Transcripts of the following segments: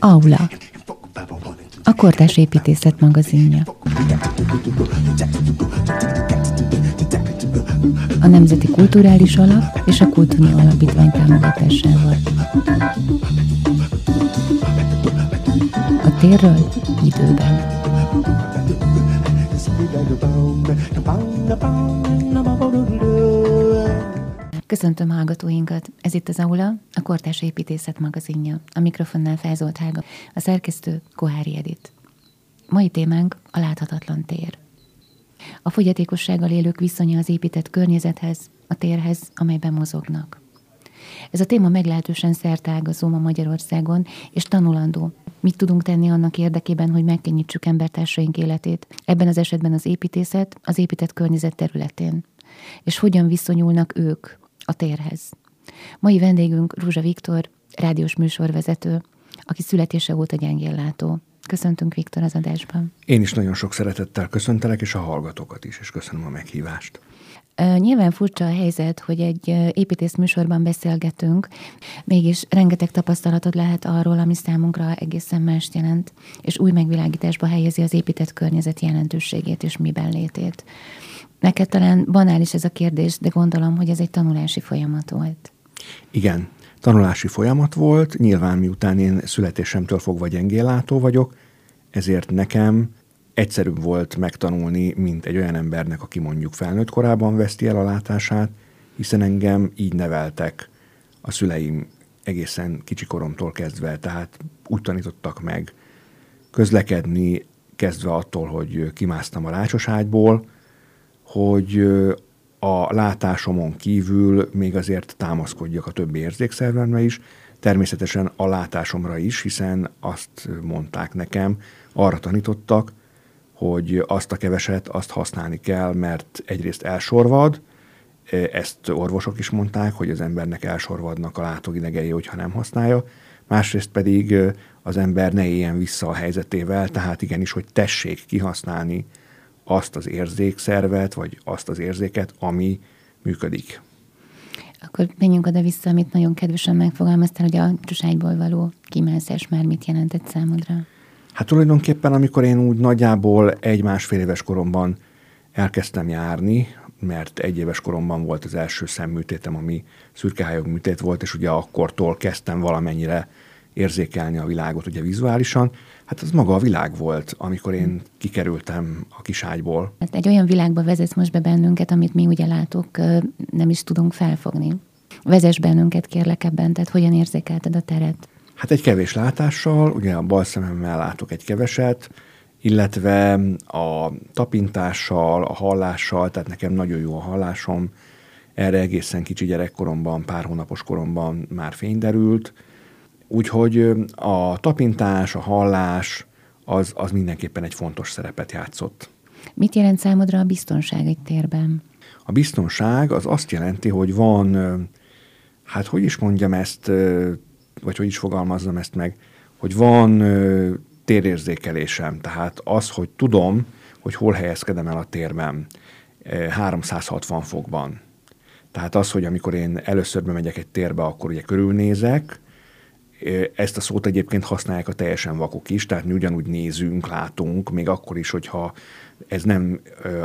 Aula. A Kortás Építészet magazinja. A Nemzeti Kulturális Alap és a Kultúrni Alapítvány támogatásával. A térről időben. Köszöntöm hallgatóinkat! Ez itt az Aula, a Kortás Építészet magazinja. A mikrofonnál Felzolt Hága, a szerkesztő Kohári Edit. Mai témánk a láthatatlan tér. A fogyatékossággal élők viszonya az épített környezethez, a térhez, amelyben mozognak. Ez a téma meglehetősen szertágazó ma Magyarországon, és tanulandó. Mit tudunk tenni annak érdekében, hogy megkönnyítsük embertársaink életét? Ebben az esetben az építészet, az épített környezet területén. És hogyan viszonyulnak ők a térhez? Mai vendégünk Rúzsa Viktor, rádiós műsorvezető, aki születése óta gyengéllátó. Köszöntünk Viktor az adásban. Én is nagyon sok szeretettel köszöntelek, és a hallgatókat is, és köszönöm a meghívást. Nyilván furcsa a helyzet, hogy egy építész műsorban beszélgetünk, mégis rengeteg tapasztalatod lehet arról, ami számunkra egészen más jelent, és új megvilágításba helyezi az épített környezet jelentőségét és miben létét. Neked talán banális ez a kérdés, de gondolom, hogy ez egy tanulási folyamat volt. Igen, tanulási folyamat volt. Nyilván miután én születésemtől fogva gyengéllátó vagyok, ezért nekem egyszerűbb volt megtanulni, mint egy olyan embernek, aki mondjuk felnőtt korában veszti el a látását, hiszen engem így neveltek a szüleim egészen kicsikoromtól kezdve, tehát úgy tanítottak meg közlekedni, kezdve attól, hogy kimásztam a rácsos hogy a látásomon kívül még azért támaszkodjak a többi érzékszervemre is, természetesen a látásomra is, hiszen azt mondták nekem, arra tanítottak, hogy azt a keveset, azt használni kell, mert egyrészt elsorvad, ezt orvosok is mondták, hogy az embernek elsorvadnak a látóidegei, hogyha nem használja, másrészt pedig az ember ne éljen vissza a helyzetével, tehát igenis, hogy tessék kihasználni azt az érzékszervet, vagy azt az érzéket, ami működik. Akkor menjünk oda vissza, amit nagyon kedvesen megfogalmaztál, hogy a csuságyból való kimászás már mit jelentett számodra? Hát tulajdonképpen, amikor én úgy nagyjából egy-másfél éves koromban elkezdtem járni, mert egy éves koromban volt az első szemműtétem, ami szürkehályog műtét volt, és ugye akkortól kezdtem valamennyire érzékelni a világot ugye vizuálisan, hát az maga a világ volt, amikor én kikerültem a kiságyból. Hát egy olyan világba vezetsz most be bennünket, amit mi ugye látok, nem is tudunk felfogni. Vezess bennünket kérlek ebben, tehát hogyan érzékelted a teret? Hát egy kevés látással, ugye a bal szememmel látok egy keveset, illetve a tapintással, a hallással, tehát nekem nagyon jó a hallásom, erre egészen kicsi gyerekkoromban, pár hónapos koromban már fény derült, úgyhogy a tapintás, a hallás, az, az mindenképpen egy fontos szerepet játszott. Mit jelent számodra a biztonság egy térben? A biztonság az azt jelenti, hogy van, hát hogy is mondjam ezt, vagy hogy is fogalmazzam ezt meg, hogy van térérzékelésem, tehát az, hogy tudom, hogy hol helyezkedem el a térben, 360 fokban. Tehát az, hogy amikor én először bemegyek egy térbe, akkor ugye körülnézek, ezt a szót egyébként használják a teljesen vakok is, tehát mi ugyanúgy nézünk, látunk, még akkor is, hogyha ez nem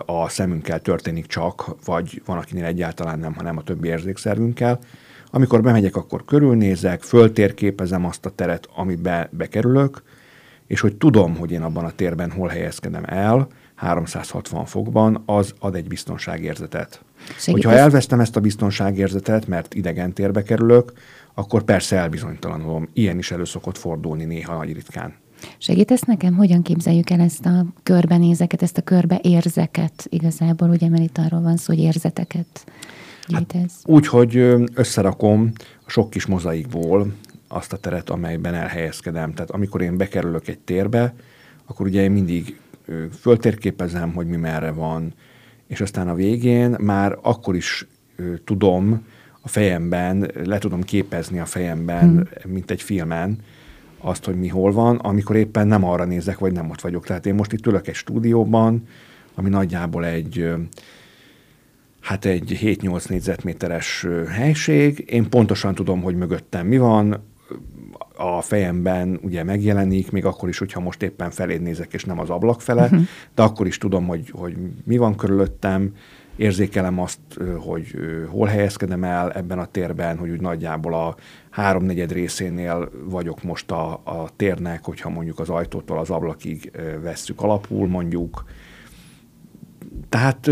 a szemünkkel történik csak, vagy van, akinél egyáltalán nem, hanem a többi érzékszervünkkel, amikor bemegyek, akkor körülnézek, föltérképezem azt a teret, amibe bekerülök, és hogy tudom, hogy én abban a térben hol helyezkedem el, 360 fokban, az ad egy biztonságérzetet. Segítesz? Hogyha elvesztem ezt a biztonságérzetet, mert idegen térbe kerülök, akkor persze elbizonytalanulom. Ilyen is elő szokott fordulni néha nagy ritkán. Segítesz nekem, hogyan képzeljük el ezt a körbenézeket, ezt a körbeérzeket igazából, ugye, mert itt arról van szó, hogy érzeteket Hát úgy, hogy összerakom a sok kis mozaikból azt a teret, amelyben elhelyezkedem. Tehát amikor én bekerülök egy térbe, akkor ugye én mindig föltérképezem, hogy mi merre van, és aztán a végén már akkor is tudom a fejemben, le tudom képezni a fejemben, hmm. mint egy filmen, azt, hogy mi hol van, amikor éppen nem arra nézek, vagy nem ott vagyok. Tehát én most itt ülök egy stúdióban, ami nagyjából egy hát egy 7-8 négyzetméteres helység. Én pontosan tudom, hogy mögöttem mi van, a fejemben ugye megjelenik, még akkor is, hogyha most éppen feléd nézek, és nem az ablak fele, uh-huh. de akkor is tudom, hogy, hogy mi van körülöttem, érzékelem azt, hogy hol helyezkedem el ebben a térben, hogy úgy nagyjából a háromnegyed részénél vagyok most a, a térnek, hogyha mondjuk az ajtótól az ablakig vesszük alapul, mondjuk. Tehát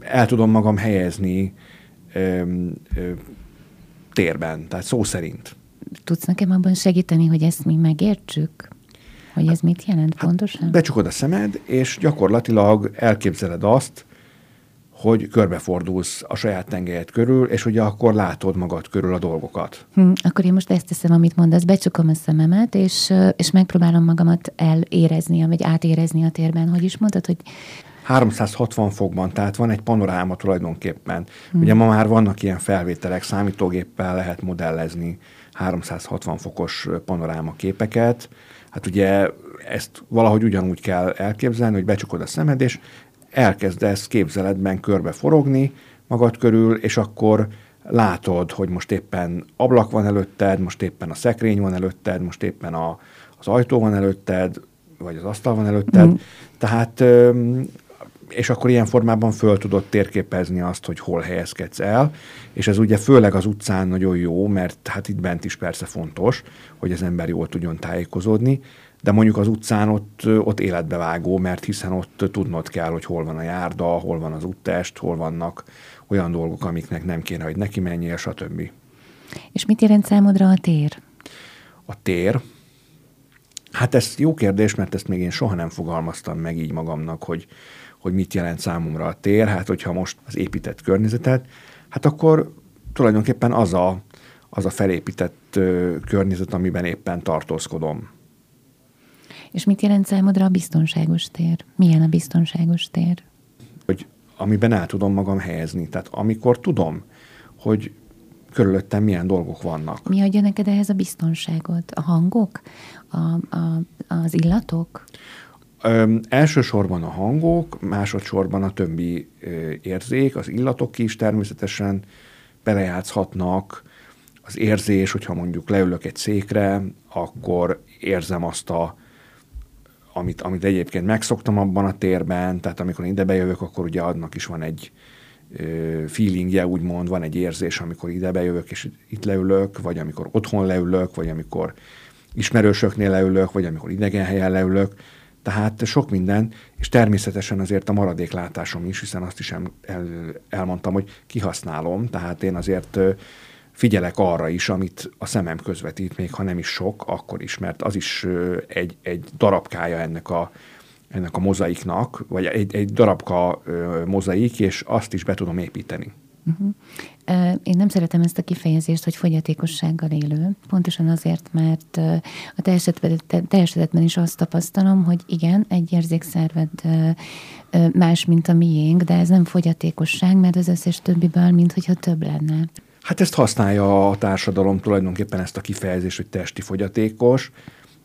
el tudom magam helyezni térben, tehát szó szerint. Tudsz nekem abban segíteni, hogy ezt mi megértsük? Hogy ez mit jelent hát pontosan? Becsukod a szemed, és gyakorlatilag elképzeled azt, hogy körbefordulsz a saját tengelyed körül, és ugye akkor látod magad körül a dolgokat. Hm, akkor én most ezt teszem, amit mondasz, becsukom a szememet, és, és megpróbálom magamat elérezni, vagy átérezni a térben. Hogy is mondtad, hogy 360 fokban, tehát van egy panoráma tulajdonképpen. Hmm. Ugye ma már vannak ilyen felvételek, számítógéppel lehet modellezni 360 fokos panoráma képeket. Hát ugye ezt valahogy ugyanúgy kell elképzelni, hogy becsukod a szemed, és elkezdesz képzeletben körbe forogni magad körül, és akkor látod, hogy most éppen ablak van előtted, most éppen a szekrény van előtted, most éppen a, az ajtó van előtted, vagy az asztal van előtted. Mm. Tehát és akkor ilyen formában föl tudod térképezni azt, hogy hol helyezkedsz el, és ez ugye főleg az utcán nagyon jó, mert hát itt bent is persze fontos, hogy az ember jól tudjon tájékozódni, de mondjuk az utcán ott, ott életbevágó, mert hiszen ott tudnod kell, hogy hol van a járda, hol van az úttest, hol vannak olyan dolgok, amiknek nem kéne, hogy neki menjél, stb. És mit jelent számodra a tér? A tér? Hát ez jó kérdés, mert ezt még én soha nem fogalmaztam meg így magamnak, hogy, hogy mit jelent számomra a tér. Hát, hogyha most az épített környezetet, hát akkor tulajdonképpen az a, az a felépített ö, környezet, amiben éppen tartózkodom. És mit jelent számodra a biztonságos tér? Milyen a biztonságos tér? Hogy amiben el tudom magam helyezni. Tehát amikor tudom, hogy körülöttem milyen dolgok vannak. Mi adja neked ehhez a biztonságot? A hangok? A, a, az illatok? Ö, elsősorban a hangok, másodszorban a többi ö, érzék, az illatok is természetesen belejátszhatnak, az érzés, hogyha mondjuk leülök egy székre, akkor érzem azt a amit, amit egyébként megszoktam abban a térben, tehát amikor ide bejövök, akkor ugye adnak is van egy feelingje, úgymond, van egy érzés, amikor ide bejövök és itt leülök, vagy amikor otthon leülök, vagy amikor ismerősöknél leülök, vagy amikor idegen helyen leülök, tehát sok minden, és természetesen azért a maradéklátásom is, hiszen azt is el, elmondtam, hogy kihasználom, tehát én azért figyelek arra is, amit a szemem közvetít, még ha nem is sok, akkor is, mert az is egy, egy darabkája ennek a, ennek a mozaiknak, vagy egy, egy darabka mozaik, és azt is be tudom építeni. Uh-huh. Én nem szeretem ezt a kifejezést, hogy fogyatékossággal élő, pontosan azért, mert a te esetben is azt tapasztalom, hogy igen, egy érzékszerved más, mint a miénk, de ez nem fogyatékosság, mert az összes többiből, mint hogyha több lenne. Hát ezt használja a társadalom tulajdonképpen ezt a kifejezést, hogy testi fogyatékos,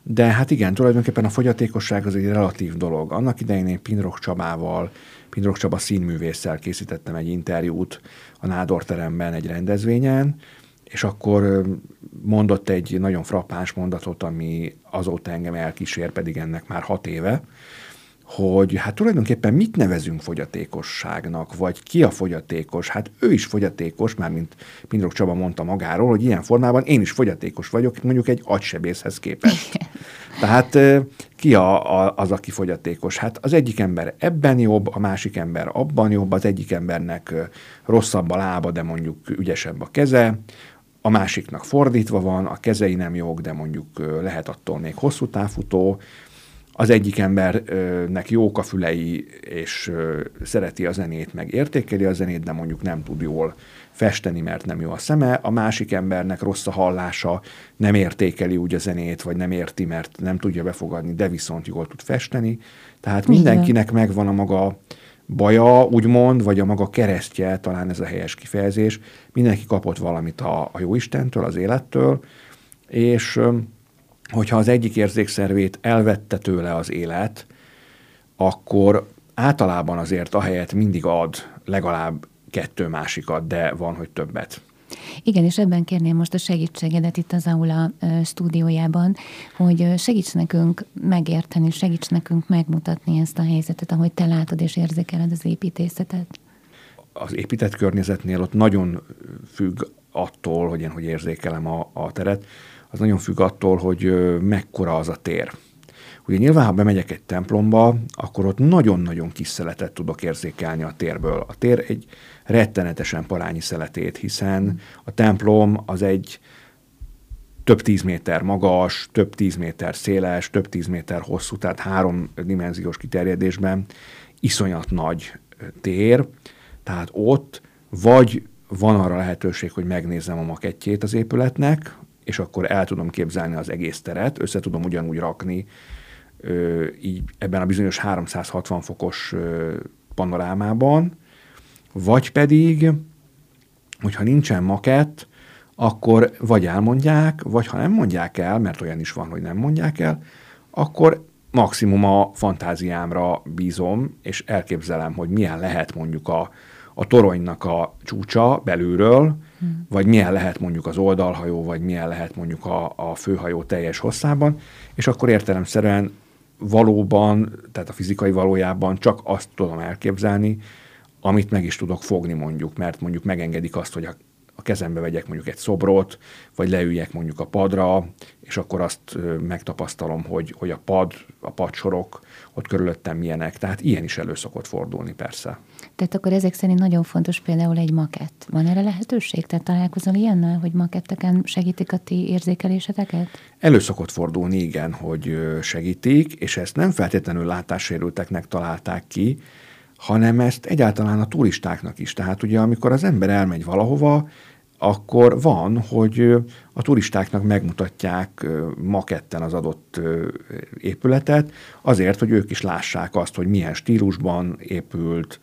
de hát igen, tulajdonképpen a fogyatékosság az egy relatív dolog. Annak idején én Pinrok Csabával, Pinrok Csaba színművésszel készítettem egy interjút a Nádor teremben egy rendezvényen, és akkor mondott egy nagyon frappáns mondatot, ami azóta engem elkísér, pedig ennek már hat éve, hogy hát tulajdonképpen mit nevezünk fogyatékosságnak, vagy ki a fogyatékos? Hát ő is fogyatékos, már mint Pindrok Csaba mondta magáról, hogy ilyen formában én is fogyatékos vagyok, mondjuk egy agysebészhez képest. Tehát ki a, a, az, aki fogyatékos? Hát az egyik ember ebben jobb, a másik ember abban jobb, az egyik embernek rosszabb a lába, de mondjuk ügyesebb a keze, a másiknak fordítva van, a kezei nem jók, de mondjuk lehet attól még hosszú távfutó, az egyik embernek jók a fülei, és szereti a zenét, meg értékeli a zenét, de mondjuk nem tud jól festeni, mert nem jó a szeme, a másik embernek rossz a hallása, nem értékeli úgy a zenét, vagy nem érti, mert nem tudja befogadni, de viszont jól tud festeni. Tehát mindenkinek megvan a maga baja, úgymond, vagy a maga keresztje, talán ez a helyes kifejezés. Mindenki kapott valamit a, a Jóistentől, az élettől, és hogyha az egyik érzékszervét elvette tőle az élet, akkor általában azért ahelyett mindig ad legalább kettő másikat, de van, hogy többet. Igen, és ebben kérném most a segítségedet itt az Aula stúdiójában, hogy segíts nekünk megérteni, segíts nekünk megmutatni ezt a helyzetet, ahogy te látod és érzékeled az építészetet. Az épített környezetnél ott nagyon függ attól, hogy én hogy érzékelem a, a teret, az nagyon függ attól, hogy mekkora az a tér. Ugye nyilván, ha bemegyek egy templomba, akkor ott nagyon-nagyon kis szeletet tudok érzékelni a térből. A tér egy rettenetesen parányi szeletét, hiszen a templom az egy több tíz méter magas, több tíz méter széles, több tíz méter hosszú, tehát három dimenziós kiterjedésben iszonyat nagy tér, tehát ott vagy van arra lehetőség, hogy megnézzem a makettjét az épületnek, és akkor el tudom képzelni az egész teret, össze tudom ugyanúgy rakni így ebben a bizonyos 360 fokos panorámában, vagy pedig, hogyha nincsen makett, akkor vagy elmondják, vagy ha nem mondják el, mert olyan is van, hogy nem mondják el, akkor maximum a fantáziámra bízom, és elképzelem, hogy milyen lehet mondjuk a, a toronynak a csúcsa belülről, vagy milyen lehet mondjuk az oldalhajó, vagy milyen lehet mondjuk a, a főhajó teljes hosszában, és akkor értelemszerűen valóban, tehát a fizikai valójában csak azt tudom elképzelni, amit meg is tudok fogni mondjuk, mert mondjuk megengedik azt, hogy a, a kezembe vegyek mondjuk egy szobrot, vagy leüljek mondjuk a padra, és akkor azt megtapasztalom, hogy, hogy a pad, a padsorok ott körülöttem milyenek. Tehát ilyen is elő szokott fordulni persze. Tehát akkor ezek szerint nagyon fontos például egy makett. Van erre lehetőség? Tehát találkozol ilyennel, hogy maketteken segítik a ti érzékeléseteket? Elő szokott fordulni, igen, hogy segítik, és ezt nem feltétlenül látássérülteknek találták ki, hanem ezt egyáltalán a turistáknak is. Tehát ugye amikor az ember elmegy valahova, akkor van, hogy a turistáknak megmutatják maketten az adott épületet, azért, hogy ők is lássák azt, hogy milyen stílusban épült,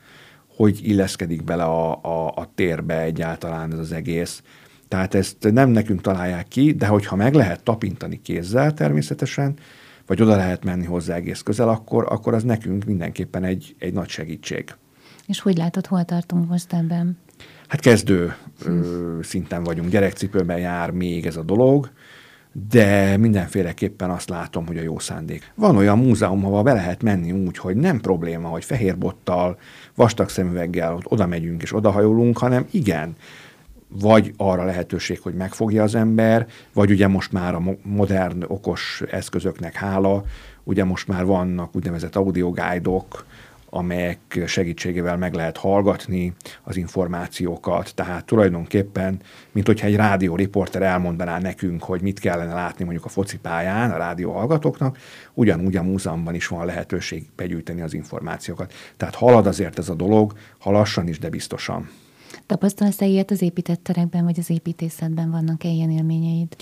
hogy illeszkedik bele a, a, a térbe egyáltalán ez az egész. Tehát ezt nem nekünk találják ki, de hogyha meg lehet tapintani kézzel természetesen, vagy oda lehet menni hozzá egész közel, akkor, akkor az nekünk mindenképpen egy, egy nagy segítség. És hogy látod, hol tartunk most ebben? Hát kezdő ö, szinten vagyunk, gyerekcipőben jár még ez a dolog, de mindenféleképpen azt látom, hogy a jó szándék. Van olyan múzeum, ahol be lehet menni úgy, hogy nem probléma, hogy fehér bottal, vastag szemüveggel ott oda megyünk és odahajolunk, hanem igen, vagy arra lehetőség, hogy megfogja az ember, vagy ugye most már a modern okos eszközöknek hála, ugye most már vannak úgynevezett audiogájdok, amelyek segítségével meg lehet hallgatni az információkat. Tehát tulajdonképpen, mint hogyha egy rádió-riporter elmondaná nekünk, hogy mit kellene látni mondjuk a focipályán a rádió hallgatóknak, ugyanúgy a múzeumban is van lehetőség begyűjteni az információkat. Tehát halad azért ez a dolog, halassan is, de biztosan. Tapasztalsz-e ilyet az épített terekben, vagy az építészetben vannak-e ilyen élményeid?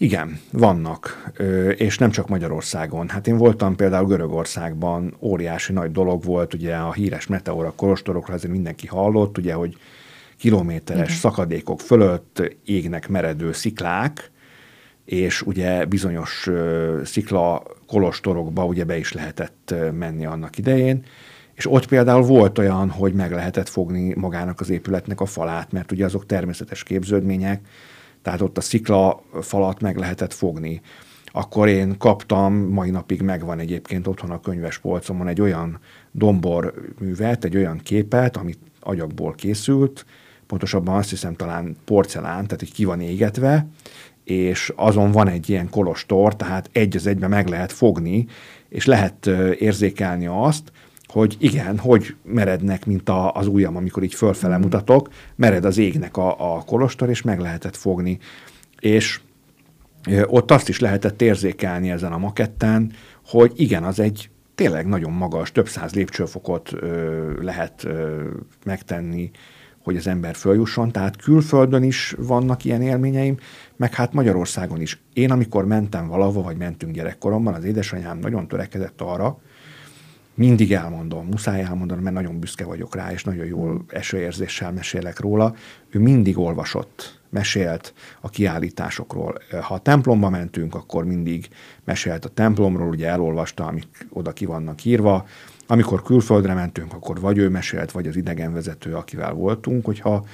Igen, vannak, és nem csak Magyarországon. Hát én voltam például Görögországban, óriási nagy dolog volt, ugye a híres meteora kolostorokra azért mindenki hallott, ugye, hogy kilométeres Igen. szakadékok fölött égnek meredő sziklák, és ugye bizonyos szikla kolostorokba ugye be is lehetett menni annak idején, és ott például volt olyan, hogy meg lehetett fogni magának az épületnek a falát, mert ugye azok természetes képződmények, tehát ott a szikla falat meg lehetett fogni. Akkor én kaptam, mai napig megvan egyébként otthon a könyves polcomon egy olyan dombor művet, egy olyan képet, amit agyagból készült, pontosabban azt hiszem talán porcelán, tehát hogy ki van égetve, és azon van egy ilyen kolostor, tehát egy az egybe meg lehet fogni, és lehet érzékelni azt, hogy igen, hogy merednek, mint a, az ujjam, amikor így fölfele mm. mutatok, mered az égnek a, a kolostor, és meg lehetett fogni. És ott azt is lehetett érzékelni ezen a maketten, hogy igen, az egy tényleg nagyon magas, több száz lépcsőfokot ö, lehet ö, megtenni, hogy az ember följusson. Tehát külföldön is vannak ilyen élményeim, meg hát Magyarországon is. Én, amikor mentem valahova, vagy mentünk gyerekkoromban, az édesanyám nagyon törekedett arra, mindig elmondom, muszáj elmondanom, mert nagyon büszke vagyok rá, és nagyon jól esőérzéssel mesélek róla. Ő mindig olvasott, mesélt a kiállításokról. Ha a templomba mentünk, akkor mindig mesélt a templomról, ugye elolvasta, amik oda ki vannak írva, amikor külföldre mentünk, akkor vagy ő mesélt, vagy az idegenvezető, akivel voltunk, hogyha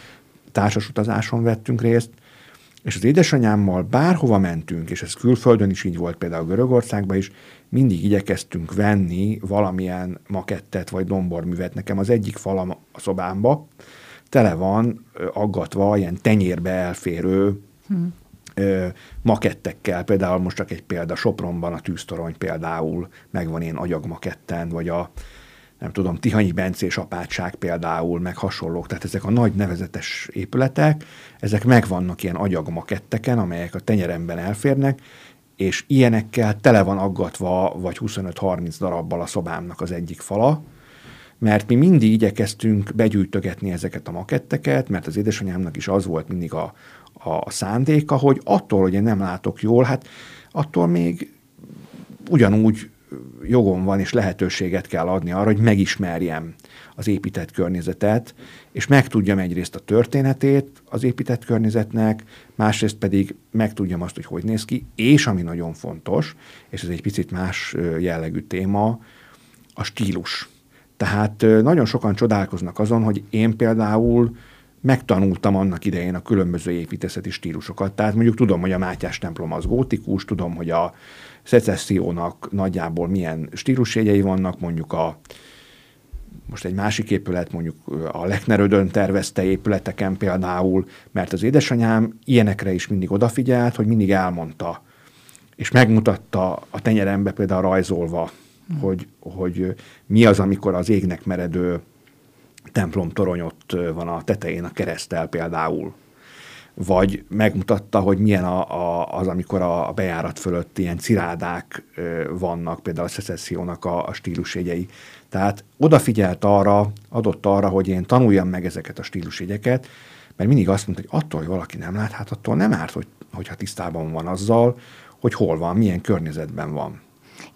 társas utazáson vettünk részt, és az édesanyámmal bárhova mentünk, és ez külföldön is így volt, például Görögországban is, mindig igyekeztünk venni valamilyen makettet vagy domborművet. Nekem az egyik falam a szobámba tele van aggatva ilyen tenyérbe elférő hmm. ö, makettekkel. Például most csak egy példa, Sopronban a tűztorony például megvan ilyen agyagmaketten, vagy a nem tudom, Tihanyi Bencés apátság például, meg hasonlók, tehát ezek a nagy nevezetes épületek, ezek megvannak ilyen agyagmaketteken, amelyek a tenyeremben elférnek, és ilyenekkel tele van aggatva, vagy 25-30 darabbal a szobámnak az egyik fala, mert mi mindig igyekeztünk begyűjtögetni ezeket a maketteket, mert az édesanyámnak is az volt mindig a, a szándéka, hogy attól, hogy én nem látok jól, hát attól még ugyanúgy jogom van és lehetőséget kell adni arra, hogy megismerjem az épített környezetet, és megtudjam egyrészt a történetét az épített környezetnek, másrészt pedig megtudjam azt, hogy hogy néz ki, és ami nagyon fontos, és ez egy picit más jellegű téma, a stílus. Tehát nagyon sokan csodálkoznak azon, hogy én például megtanultam annak idején a különböző építészeti stílusokat. Tehát mondjuk tudom, hogy a Mátyás templom az gótikus, tudom, hogy a szecessziónak nagyjából milyen stílusjegyei vannak, mondjuk a most egy másik épület, mondjuk a Lechnerödön tervezte épületeken például, mert az édesanyám ilyenekre is mindig odafigyelt, hogy mindig elmondta, és megmutatta a tenyerembe például rajzolva, mm. hogy, hogy mi az, amikor az égnek meredő templomtorony ott van a tetején a keresztel például vagy megmutatta, hogy milyen a, a, az, amikor a, bejárat fölött ilyen cirádák ö, vannak, például a szecessziónak a, a stílusjegyei. Tehát odafigyelt arra, adott arra, hogy én tanuljam meg ezeket a stílusjegyeket, mert mindig azt mondta, hogy attól, hogy valaki nem lát, hát attól nem árt, hogy, hogyha tisztában van azzal, hogy hol van, milyen környezetben van.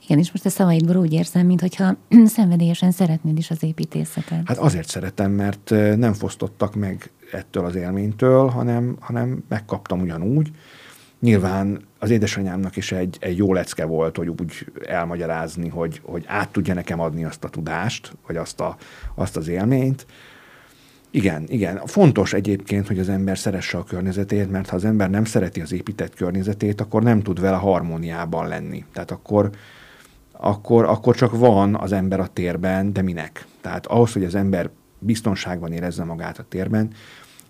Igen, és most a szavaidból úgy érzem, mintha szenvedélyesen szeretnéd is az építészetet. Hát azért szeretem, mert nem fosztottak meg ettől az élménytől, hanem, hanem megkaptam ugyanúgy. Nyilván az édesanyámnak is egy, egy jó lecke volt, hogy úgy elmagyarázni, hogy, hogy át tudja nekem adni azt a tudást, vagy azt, a, azt az élményt. Igen, igen. Fontos egyébként, hogy az ember szeresse a környezetét, mert ha az ember nem szereti az épített környezetét, akkor nem tud vele harmóniában lenni. Tehát akkor, akkor, akkor csak van az ember a térben, de minek? Tehát ahhoz, hogy az ember biztonságban érezze magát a térben,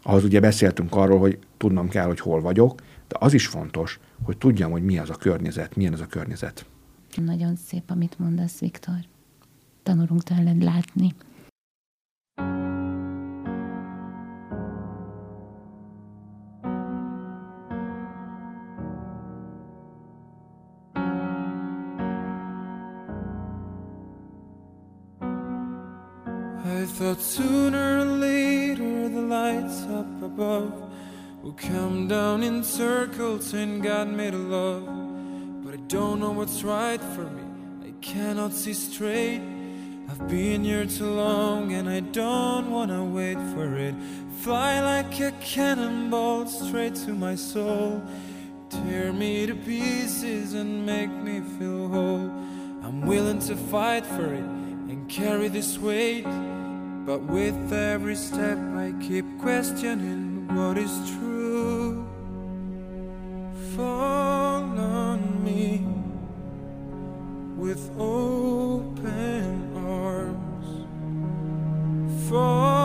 ahhoz ugye beszéltünk arról, hogy tudnom kell, hogy hol vagyok, de az is fontos, hogy tudjam, hogy mi az a környezet, milyen az a környezet. Nagyon szép, amit mondasz, Viktor. Tanulunk tőled látni. Thought sooner or later the lights up above will come down in circles and God made love. But I don't know what's right for me, I cannot see straight. I've been here too long and I don't wanna wait for it. Fly like a cannonball straight to my soul. Tear me to pieces and make me feel whole. I'm willing to fight for it and carry this weight. But with every step, I keep questioning what is true. Fall on me with open arms. Fall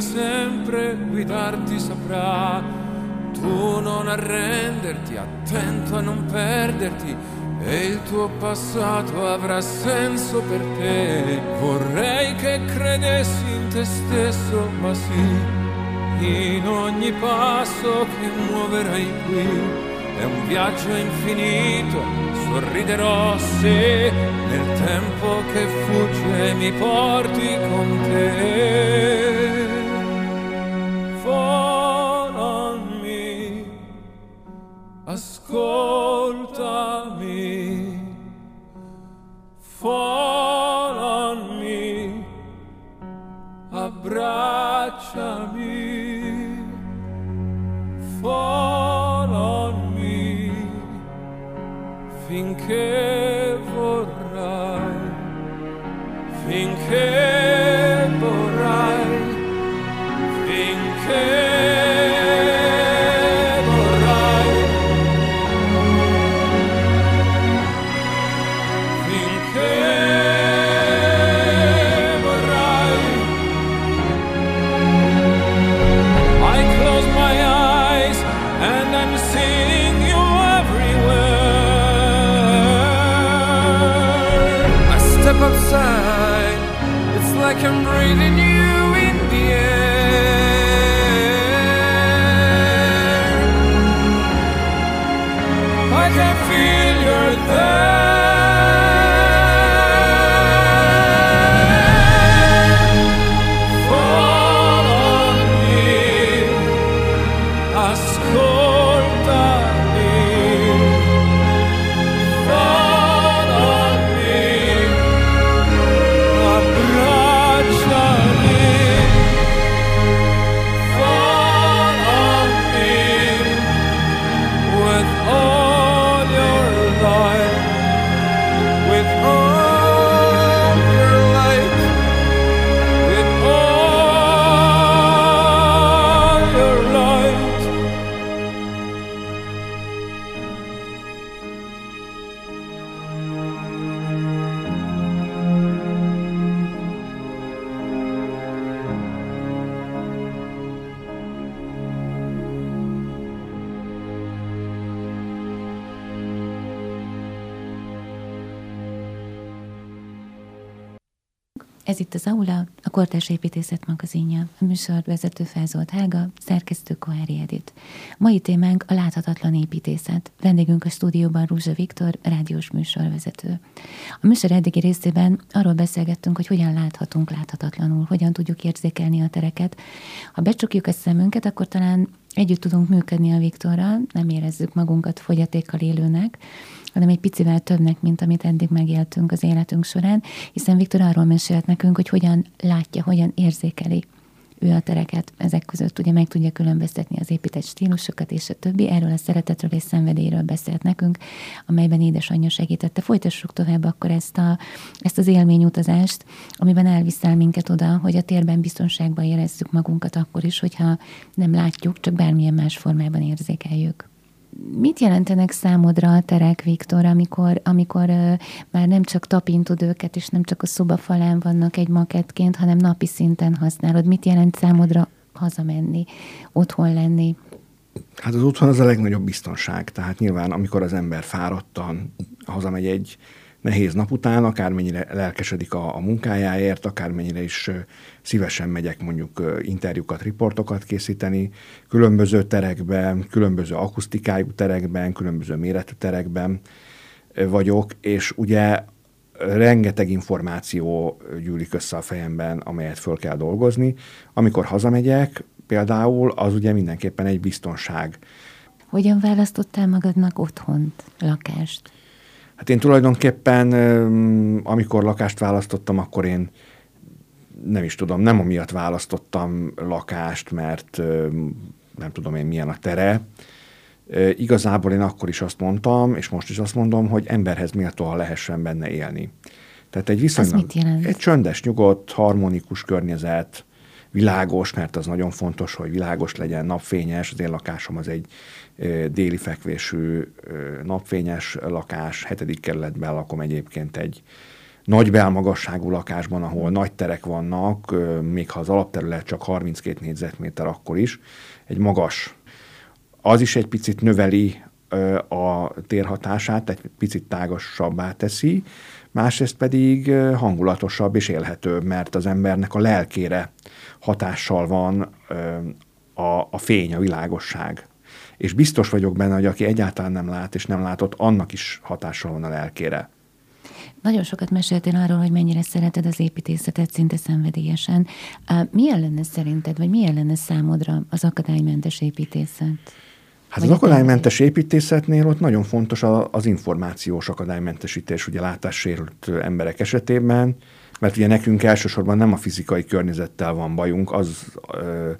sempre, guidarti saprà. Tu non arrenderti, attento a non perderti, e il tuo passato avrà senso per te. Vorrei che credessi in te stesso, ma sì, in ogni passo che muoverai qui. È un viaggio infinito sorriderò se nel tempo che fugge mi porti con te. care. I can feel you're there. A Kortárs Építészet magazinja, a műsor vezető Felzolt Hága, szerkesztő Kohári Edit. Mai témánk a láthatatlan építészet. Vendégünk a stúdióban Rúzsa Viktor, rádiós műsorvezető. A műsor eddigi részében arról beszélgettünk, hogy hogyan láthatunk láthatatlanul, hogyan tudjuk érzékelni a tereket. Ha becsukjuk a szemünket, akkor talán együtt tudunk működni a Viktorral, nem érezzük magunkat fogyatékkal élőnek, hanem egy picivel többnek, mint amit eddig megéltünk az életünk során, hiszen Viktor arról mesélt nekünk, hogy hogyan látja, hogyan érzékeli ő a tereket. Ezek között ugye meg tudja különböztetni az épített stílusokat és a többi. Erről a szeretetről és szenvedélyről beszélt nekünk, amelyben édesanyja segítette. Folytassuk tovább akkor ezt, a, ezt az élményutazást, amiben elviszel minket oda, hogy a térben biztonságban érezzük magunkat akkor is, hogyha nem látjuk, csak bármilyen más formában érzékeljük. Mit jelentenek számodra a terek, Viktor, amikor, amikor uh, már nem csak tapintod őket, és nem csak a szoba falán vannak egy makettként, hanem napi szinten használod? Mit jelent számodra hazamenni, otthon lenni? Hát az otthon az a legnagyobb biztonság. Tehát nyilván, amikor az ember fáradtan hazamegy egy nehéz nap után, akármennyire lelkesedik a, a munkájáért, akármennyire is szívesen megyek mondjuk interjúkat, riportokat készíteni, különböző terekben, különböző akusztikájú terekben, különböző méretű terekben vagyok, és ugye rengeteg információ gyűlik össze a fejemben, amelyet föl kell dolgozni. Amikor hazamegyek, például, az ugye mindenképpen egy biztonság. Hogyan választottál magadnak otthont, lakást? Hát én tulajdonképpen, amikor lakást választottam, akkor én nem is tudom, nem amiatt választottam lakást, mert nem tudom én milyen a tere. Igazából én akkor is azt mondtam, és most is azt mondom, hogy emberhez méltóan lehessen benne élni. Tehát egy viszonylag... mit jelent? Egy csöndes, nyugodt, harmonikus környezet, világos, mert az nagyon fontos, hogy világos legyen, napfényes. Az én lakásom az egy déli fekvésű napfényes lakás. Hetedik kerületben lakom egyébként egy nagy belmagasságú lakásban, ahol nagy terek vannak, még ha az alapterület csak 32 négyzetméter, akkor is. Egy magas, az is egy picit növeli a térhatását, egy picit tágasabbá teszi, másrészt pedig hangulatosabb és élhetőbb, mert az embernek a lelkére hatással van a, a fény, a világosság. És biztos vagyok benne, hogy aki egyáltalán nem lát és nem látott, annak is hatással van a lelkére. Nagyon sokat meséltél arról, hogy mennyire szereted az építészetet szinte szenvedélyesen. Milyen lenne szerinted, vagy milyen lenne számodra az akadálymentes építészet? Hát az akadálymentes építészetnél ott nagyon fontos az információs akadálymentesítés, ugye látássérült emberek esetében, mert ugye nekünk elsősorban nem a fizikai környezettel van bajunk, az ö,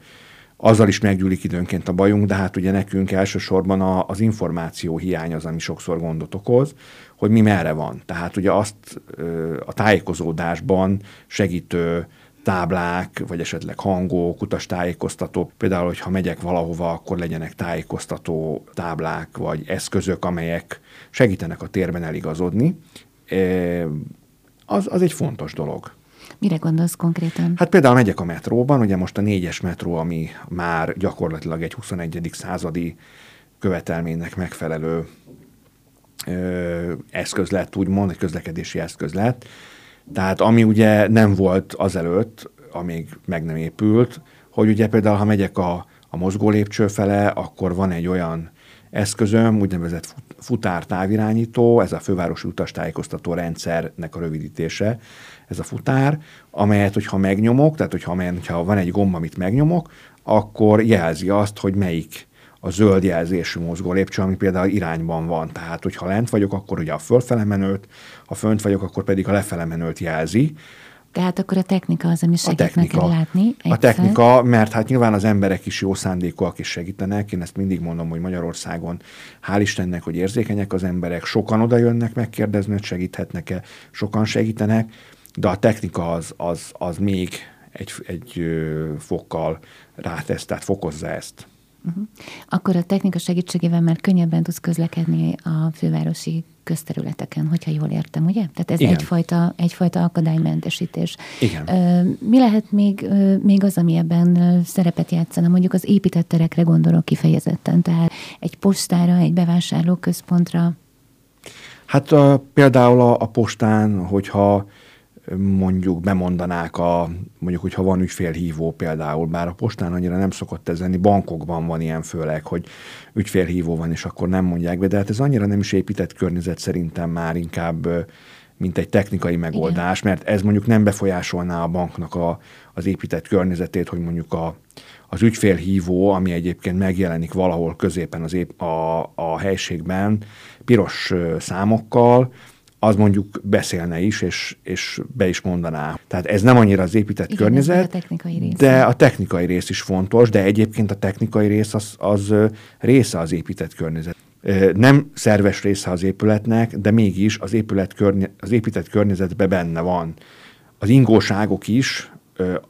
azzal is meggyűlik időnként a bajunk, de hát ugye nekünk elsősorban a, az információ hiány az, ami sokszor gondot okoz, hogy mi merre van. Tehát ugye azt a tájékozódásban segítő táblák, vagy esetleg hangok, utastájékoztatók. Például, hogyha megyek valahova, akkor legyenek tájékoztató táblák, vagy eszközök, amelyek segítenek a térben eligazodni. Az, az egy fontos dolog. Mire gondolsz konkrétan? Hát például megyek a metróban, ugye most a négyes metró, ami már gyakorlatilag egy 21. századi követelménynek megfelelő ö, eszköz lett, úgymond, egy közlekedési eszköz lett. Tehát ami ugye nem volt azelőtt, amíg meg nem épült, hogy ugye például, ha megyek a, a mozgó lépcső fele, akkor van egy olyan eszközöm, úgynevezett futár távirányító, ez a fővárosi utastájékoztató rendszernek a rövidítése, ez a futár, amelyet, hogyha megnyomok, tehát hogyha, amelyen, hogyha van egy gomb, amit megnyomok, akkor jelzi azt, hogy melyik a zöld jelzésű mozgó lépcső, ami például irányban van. Tehát, hogyha lent vagyok, akkor ugye a fölfele menőt, ha fönt vagyok, akkor pedig a lefele menőt jelzi. Tehát akkor a technika az, ami segít a technika, neked látni. Egyszer. A technika, mert hát nyilván az emberek is jó szándékúak és segítenek. Én ezt mindig mondom, hogy Magyarországon hál' Istennek, hogy érzékenyek az emberek, sokan oda jönnek megkérdezni, hogy segíthetnek-e, sokan segítenek, de a technika az, az, az még egy, egy fokkal rátesz, tehát fokozza ezt. Uh-huh. Akkor a technika segítségével már könnyebben tudsz közlekedni a fővárosi közterületeken, hogyha jól értem, ugye? Tehát ez egyfajta, egyfajta akadálymentesítés. Igen. Mi lehet még, még az, ami ebben szerepet játszana? Mondjuk az épített terekre gondolok kifejezetten, tehát egy postára, egy bevásárlóközpontra. Hát a, például a, a postán, hogyha mondjuk bemondanák a, mondjuk, hogyha van ügyfélhívó például, bár a postán annyira nem szokott ez lenni, bankokban van ilyen főleg, hogy ügyfélhívó van, és akkor nem mondják be, de hát ez annyira nem is épített környezet szerintem már inkább mint egy technikai megoldás, Igen. mert ez mondjuk nem befolyásolná a banknak a, az épített környezetét, hogy mondjuk a, az ügyfélhívó, ami egyébként megjelenik valahol középen az ép, a, a helységben, piros számokkal, az mondjuk beszélne is, és, és be is mondaná. Tehát ez nem annyira az épített Igen, környezet, a technikai rész. de a technikai rész is fontos, de egyébként a technikai rész az, az része az épített környezet. Nem szerves része az épületnek, de mégis az, épület környe, az épített környezetben benne van. Az ingóságok is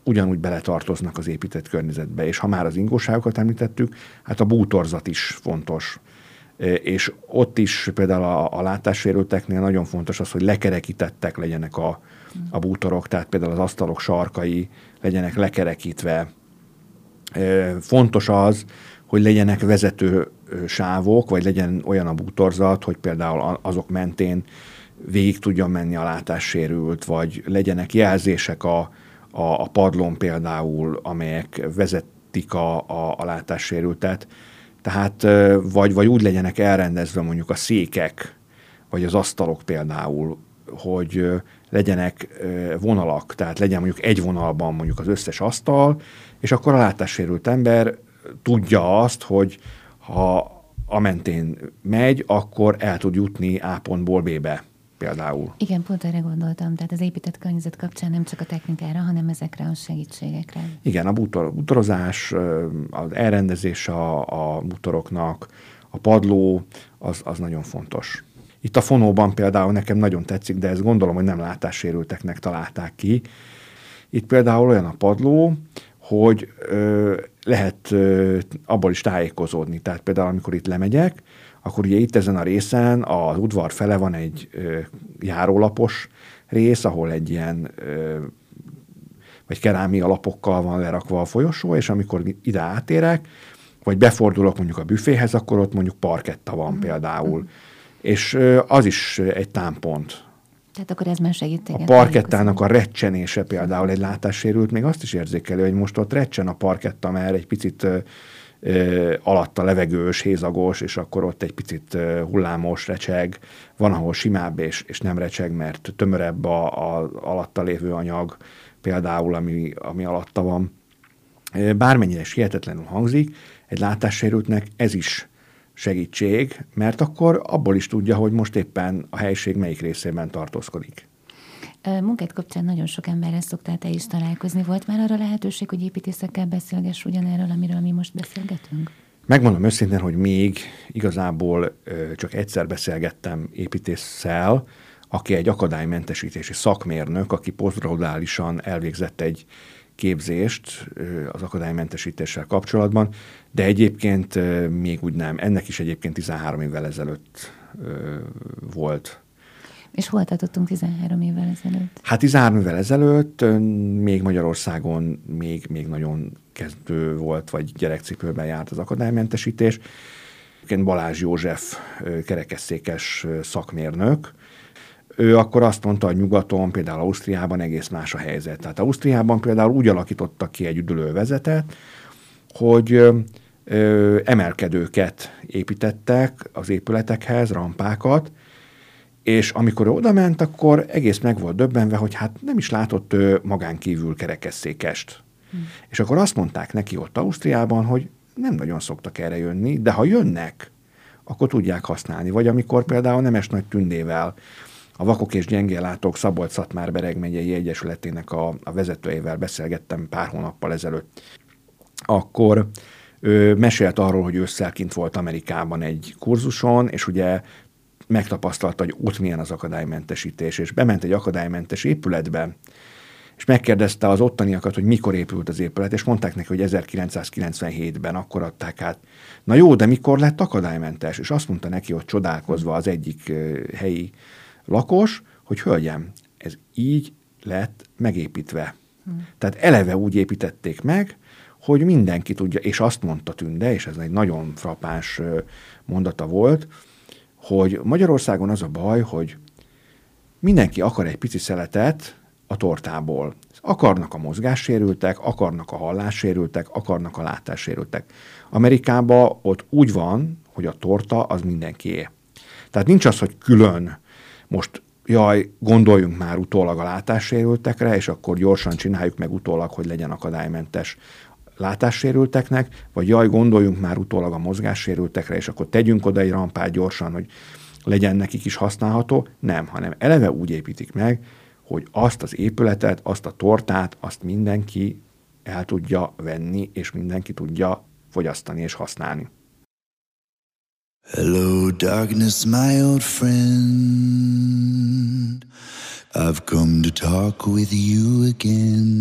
ugyanúgy beletartoznak az épített környezetbe, és ha már az ingóságokat említettük, hát a bútorzat is fontos és ott is például a, a látássérülteknél nagyon fontos az, hogy lekerekítettek legyenek a, a bútorok, tehát például az asztalok sarkai legyenek lekerekítve. Fontos az, hogy legyenek vezető sávok, vagy legyen olyan a bútorzat, hogy például azok mentén végig tudjon menni a látássérült, vagy legyenek jelzések a, a, a padlón például, amelyek vezetik a, a, a látássérültet. Tehát vagy, vagy úgy legyenek elrendezve mondjuk a székek, vagy az asztalok például, hogy legyenek vonalak, tehát legyen mondjuk egy vonalban mondjuk az összes asztal, és akkor a látássérült ember tudja azt, hogy ha a mentén megy, akkor el tud jutni A pontból B-be például. Igen, pont erre gondoltam. Tehát az épített környezet kapcsán nem csak a technikára, hanem ezekre a segítségekre. Igen, a bútor, bútorozás, az elrendezés a, a bútoroknak, a padló, az, az nagyon fontos. Itt a fonóban például nekem nagyon tetszik, de ezt gondolom, hogy nem látássérülteknek találták ki. Itt például olyan a padló, hogy ö, lehet ö, abból is tájékozódni. Tehát például, amikor itt lemegyek, akkor ugye itt ezen a részen az udvar fele van egy ö, járólapos rész, ahol egy ilyen ö, vagy kerámia lapokkal van lerakva a folyosó, és amikor ide átérek, vagy befordulok mondjuk a büféhez, akkor ott mondjuk parketta van mm. például. Mm. És ö, az is egy támpont. Tehát akkor ez már segít A parkettának a recsenése például egy látássérült, még azt is érzékelő, hogy most ott recsen a parketta, mert egy picit alatta levegős, hézagos, és akkor ott egy picit hullámos, recseg, van, ahol simább és, és nem recseg, mert tömörebb a, a alatta lévő anyag, például, ami, ami alatta van. Bármennyire is hihetetlenül hangzik, egy látássérültnek ez is segítség, mert akkor abból is tudja, hogy most éppen a helység melyik részében tartózkodik. Munkát kapcsán nagyon sok emberrel szoktál te is találkozni. Volt már arra lehetőség, hogy építészekkel beszélgess ugyanerről, amiről mi most beszélgetünk? Megmondom őszintén, hogy még igazából csak egyszer beszélgettem építésszel, aki egy akadálymentesítési szakmérnök, aki posztraudálisan elvégzett egy képzést az akadálymentesítéssel kapcsolatban, de egyébként még úgy nem. Ennek is egyébként 13 évvel ezelőtt volt és hol tartottunk 13 évvel ezelőtt? Hát 13 évvel ezelőtt még Magyarországon még, még nagyon kezdő volt, vagy gyerekcipőben járt az akadálymentesítés. Balázs József kerekesszékes szakmérnök, ő akkor azt mondta, hogy nyugaton, például Ausztriában egész más a helyzet. Tehát Ausztriában például úgy alakítottak ki egy üdülővezetet, hogy ö, emelkedőket építettek az épületekhez, rampákat, és amikor oda ment, akkor egész meg volt döbbenve, hogy hát nem is látott ő magán kívül kerekesszékest. Hmm. És akkor azt mondták neki ott Ausztriában, hogy nem nagyon szoktak erre jönni, de ha jönnek, akkor tudják használni. Vagy amikor például Nemes Nagy Tündével, a Vakok és Gyengéllátók Szabolcs-Szatmár-Bereg megyei egyesületének a, a vezetőjével beszélgettem pár hónappal ezelőtt, akkor ő mesélt arról, hogy ősszel kint volt Amerikában egy kurzuson, és ugye megtapasztalta, hogy ott milyen az akadálymentesítés, és bement egy akadálymentes épületbe, és megkérdezte az ottaniakat, hogy mikor épült az épület, és mondták neki, hogy 1997-ben akkor adták át. Na jó, de mikor lett akadálymentes? És azt mondta neki, hogy csodálkozva az egyik helyi lakos, hogy hölgyem, ez így lett megépítve. Hmm. Tehát eleve úgy építették meg, hogy mindenki tudja, és azt mondta Tünde, és ez egy nagyon frappáns mondata volt, hogy Magyarországon az a baj, hogy mindenki akar egy pici szeletet a tortából. Akarnak a mozgássérültek, akarnak a hallássérültek, akarnak a látássérültek. Amerikában ott úgy van, hogy a torta az mindenkié. Tehát nincs az, hogy külön most jaj, gondoljunk már utólag a látássérültekre, és akkor gyorsan csináljuk meg utólag, hogy legyen akadálymentes látássérülteknek, vagy jaj, gondoljunk már utólag a mozgássérültekre, és akkor tegyünk oda egy rampát gyorsan, hogy legyen nekik is használható. Nem, hanem eleve úgy építik meg, hogy azt az épületet, azt a tortát, azt mindenki el tudja venni, és mindenki tudja fogyasztani és használni. Hello, darkness, my old friend. I've come to talk with you again.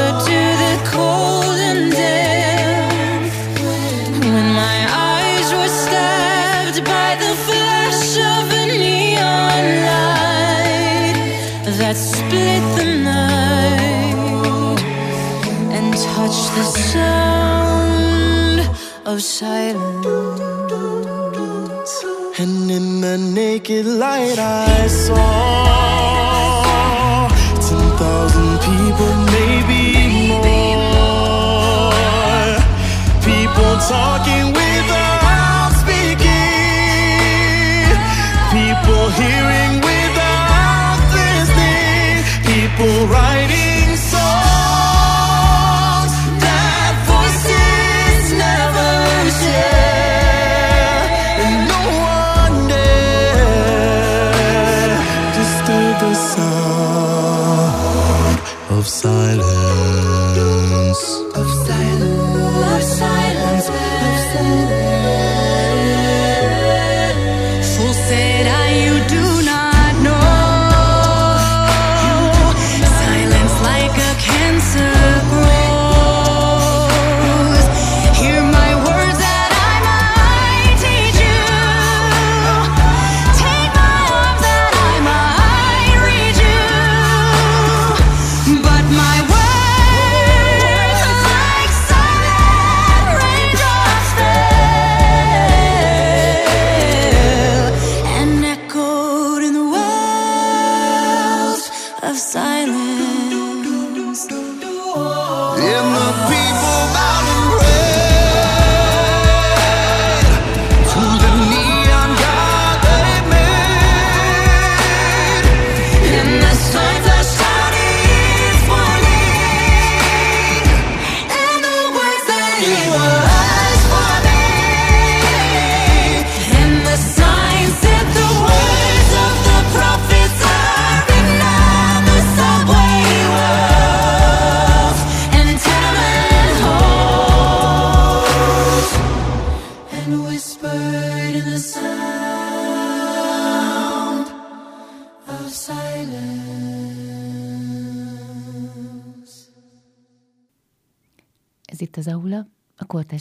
that split the night and touch the sound of silence. And in the naked light, I saw ten thousand people, maybe more. People talking without people riding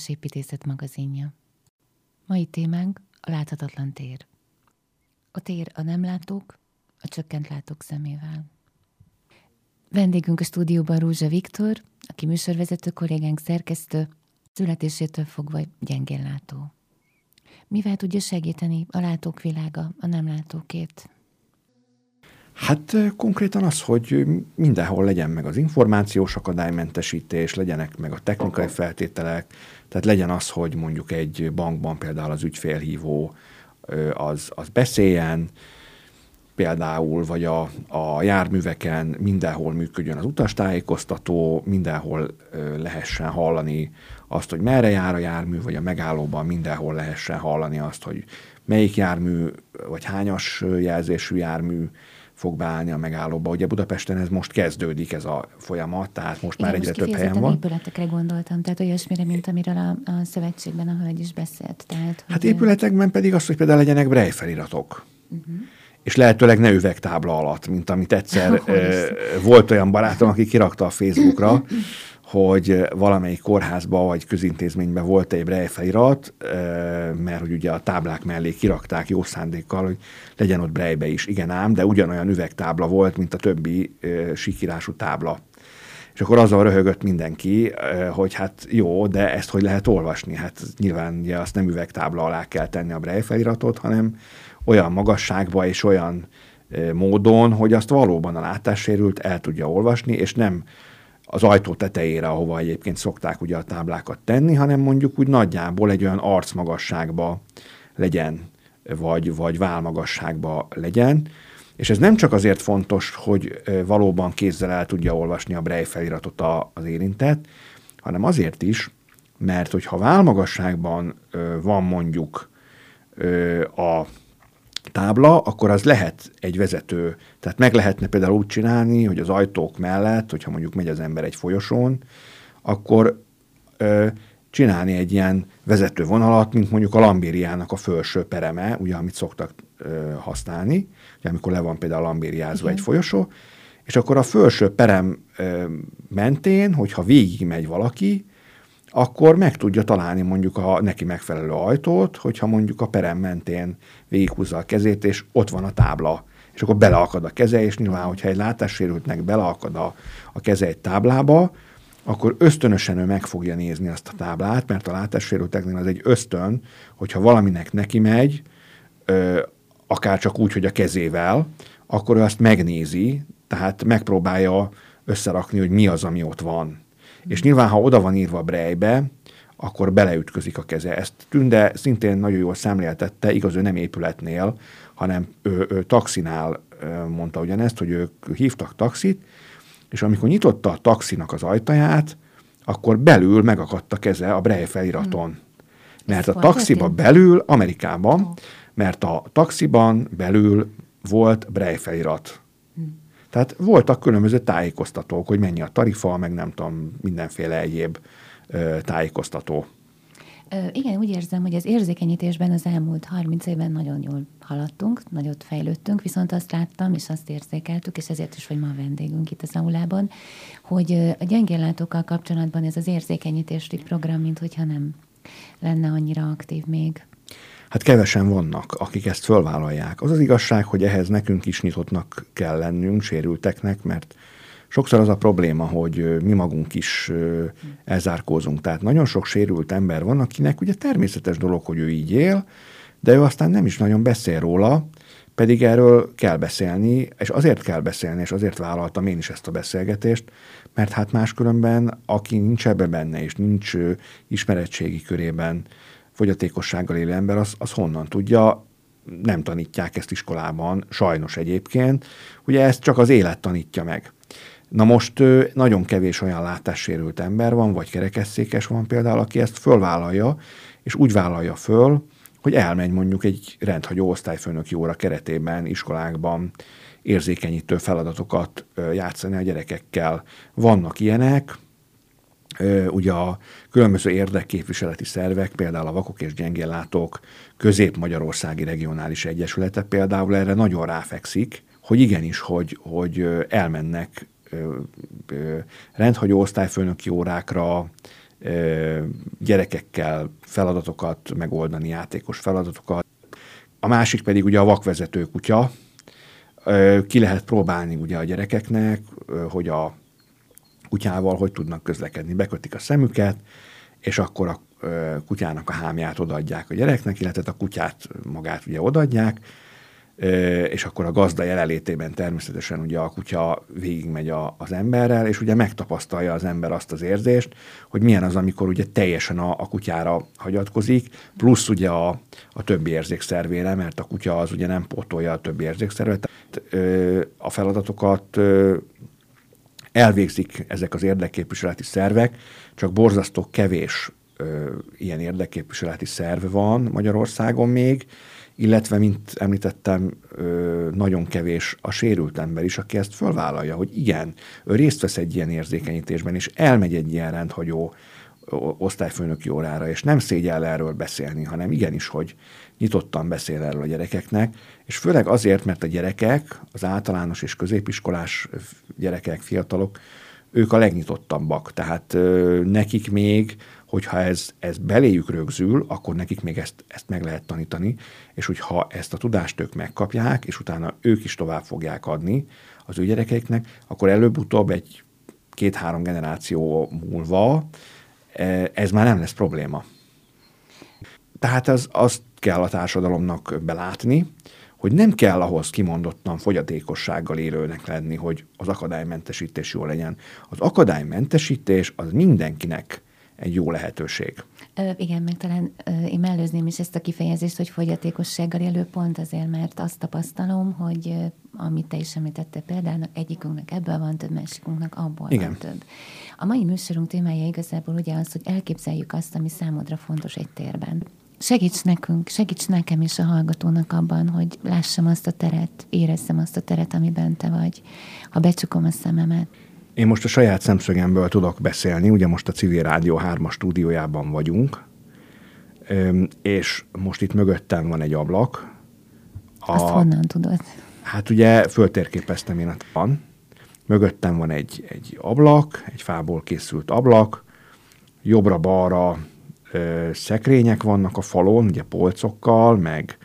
Építészet magazinja. Mai témánk a láthatatlan tér. A tér a nem látók, a csökkent látók szemével. Vendégünk a stúdióban Rózsa Viktor, aki műsorvezető kollégánk szerkesztő, születésétől fogva gyengén látó. Mivel tudja segíteni a látók világa a nem látókét? Hát konkrétan az, hogy mindenhol legyen meg az információs akadálymentesítés, legyenek meg a technikai feltételek, tehát legyen az, hogy mondjuk egy bankban például az ügyfélhívó az, az beszéljen, például, vagy a, a járműveken mindenhol működjön az utastájékoztató, mindenhol lehessen hallani azt, hogy merre jár a jármű, vagy a megállóban mindenhol lehessen hallani azt, hogy melyik jármű, vagy hányas jelzésű jármű fog beállni a megállóba. Ugye Budapesten ez most kezdődik ez a folyamat, tehát most már Igen, egyre most több helyen van. épületekre gondoltam, tehát olyasmire, mint amiről a, a szövetségben a hölgy is beszélt. Tehát, Hát hogy, épületekben pedig az, hogy például legyenek Braille feliratok. Uh-huh. És lehetőleg ne üvegtábla alatt, mint amit egyszer Hogy ö, volt olyan barátom, aki kirakta a Facebookra, hogy valamelyik kórházba vagy közintézményben volt egy Braille felirat, ö, mert hogy ugye a táblák mellé kirakták jó szándékkal, hogy legyen ott Braille-be is. Igen ám, de ugyanolyan üvegtábla volt, mint a többi ö, síkírású tábla. És akkor azzal röhögött mindenki, hogy hát jó, de ezt hogy lehet olvasni? Hát nyilván ugye azt nem üvegtábla alá kell tenni a Braille feliratot, hanem olyan magasságba és olyan módon, hogy azt valóban a látássérült el tudja olvasni, és nem az ajtó tetejére, ahova egyébként szokták ugye a táblákat tenni, hanem mondjuk úgy nagyjából egy olyan arcmagasságba legyen, vagy, vagy válmagasságba legyen. És ez nem csak azért fontos, hogy valóban kézzel el tudja olvasni a Braille feliratot az érintett, hanem azért is, mert hogyha válmagasságban van mondjuk a tábla, akkor az lehet egy vezető, tehát meg lehetne például úgy csinálni, hogy az ajtók mellett, hogyha mondjuk megy az ember egy folyosón, akkor ö, csinálni egy ilyen vezető vonalat, mint mondjuk a lambériának a felső pereme, ugye, amit szoktak ö, használni, ugye, amikor le van például lambériázva Igen. egy folyosó, és akkor a felső perem ö, mentén, hogyha végigmegy valaki, akkor meg tudja találni mondjuk a neki megfelelő ajtót, hogyha mondjuk a perem mentén végighúzza a kezét, és ott van a tábla, és akkor beleakad a keze, és nyilván, hogyha egy látássérültnek beleakad a, a keze egy táblába, akkor ösztönösen ő meg fogja nézni azt a táblát, mert a látássérülteknél az egy ösztön, hogyha valaminek neki megy, ö, akár csak úgy, hogy a kezével, akkor ő azt megnézi, tehát megpróbálja összerakni, hogy mi az, ami ott van. És nyilván, ha oda van írva Brejbe, akkor beleütközik a keze. Ezt Tünde szintén nagyon jól szemléltette, igaz, ő nem épületnél, hanem ő, ő taxinál mondta ugyanezt, hogy ők hívtak taxit, és amikor nyitotta a taxinak az ajtaját, akkor belül megakadt a keze a Braille feliraton. Mert a hol taxiba történt? belül, Amerikában, Ó. mert a taxiban belül volt Braille felirat. Tehát voltak különböző tájékoztatók, hogy mennyi a tarifa, meg nem tudom, mindenféle egyéb ö, tájékoztató. Igen, úgy érzem, hogy az érzékenyítésben az elmúlt 30 évben nagyon jól haladtunk, nagyot fejlődtünk, viszont azt láttam, és azt érzékeltük, és ezért is vagy ma a vendégünk itt az aulában, hogy a gyengéllátókkal kapcsolatban ez az érzékenyítési program, mint hogyha nem lenne annyira aktív még. Hát kevesen vannak, akik ezt fölvállalják. Az az igazság, hogy ehhez nekünk is nyitottnak kell lennünk, sérülteknek, mert sokszor az a probléma, hogy mi magunk is elzárkózunk. Tehát nagyon sok sérült ember van, akinek ugye természetes dolog, hogy ő így él, de ő aztán nem is nagyon beszél róla, pedig erről kell beszélni, és azért kell beszélni, és azért vállaltam én is ezt a beszélgetést, mert hát máskülönben, aki nincs ebbe benne, és nincs ismeretségi körében fogyatékossággal élő ember, az, az honnan tudja, nem tanítják ezt iskolában, sajnos egyébként. Ugye ezt csak az élet tanítja meg. Na most nagyon kevés olyan látássérült ember van, vagy kerekesszékes van például, aki ezt fölvállalja, és úgy vállalja föl, hogy elmegy mondjuk egy rendhagyó osztályfőnöki óra keretében, iskolákban érzékenyítő feladatokat játszani a gyerekekkel. Vannak ilyenek, ugye a különböző érdekképviseleti szervek, például a Vakok és Gyengéllátók Közép-Magyarországi Regionális Egyesülete például erre nagyon ráfekszik, hogy igenis, hogy, hogy elmennek rendhagyó osztályfőnöki órákra, gyerekekkel feladatokat megoldani, játékos feladatokat. A másik pedig ugye a vakvezető kutya, ki lehet próbálni ugye a gyerekeknek, hogy a kutyával hogy tudnak közlekedni. Bekötik a szemüket, és akkor a kutyának a hámját odaadják a gyereknek, illetve a kutyát magát ugye odaadják, és akkor a gazda jelenlétében természetesen ugye a kutya végigmegy a, az emberrel, és ugye megtapasztalja az ember azt az érzést, hogy milyen az, amikor ugye teljesen a, a kutyára hagyatkozik, plusz ugye a, a többi érzékszervére, mert a kutya az ugye nem pótolja a többi érzékszervet. A feladatokat elvégzik ezek az érdekképviseleti szervek, csak borzasztó kevés ö, ilyen érdekképviseleti szerv van Magyarországon még, illetve, mint említettem, ö, nagyon kevés a sérült ember is, aki ezt fölvállalja, hogy igen, ő részt vesz egy ilyen érzékenyítésben, és elmegy egy ilyen rendhagyó osztályfőnöki órára, és nem szégyel erről beszélni, hanem igenis, hogy nyitottan beszél erről a gyerekeknek, és főleg azért, mert a gyerekek, az általános és középiskolás gyerekek, fiatalok, ők a legnyitottabbak. Tehát ö, nekik még, hogyha ez, ez beléjük rögzül, akkor nekik még ezt, ezt meg lehet tanítani, és hogyha ezt a tudást ők megkapják, és utána ők is tovább fogják adni az ő gyerekeiknek, akkor előbb-utóbb egy két-három generáció múlva ez már nem lesz probléma. Tehát az, azt kell a társadalomnak belátni, hogy nem kell ahhoz kimondottan fogyatékossággal élőnek lenni, hogy az akadálymentesítés jó legyen. Az akadálymentesítés az mindenkinek egy jó lehetőség. Igen, meg talán én mellőzném is ezt a kifejezést, hogy fogyatékossággal élő pont azért, mert azt tapasztalom, hogy amit te is említettél példának, egyikünknek ebből van több, másikunknak abból Igen. van több. A mai műsorunk témája igazából ugye az, hogy elképzeljük azt, ami számodra fontos egy térben. Segíts nekünk, segíts nekem és a hallgatónak abban, hogy lássam azt a teret, érezzem azt a teret, amiben te vagy, ha becsukom a szememet. Én most a saját szemszögemből tudok beszélni, ugye most a Civil Rádió 3 stúdiójában vagyunk, és most itt mögöttem van egy ablak. A, Azt honnan tudod? Hát ugye föltérképeztem én a van. Mögöttem van egy, egy ablak, egy fából készült ablak, jobbra-balra szekrények vannak a falon, ugye polcokkal, meg,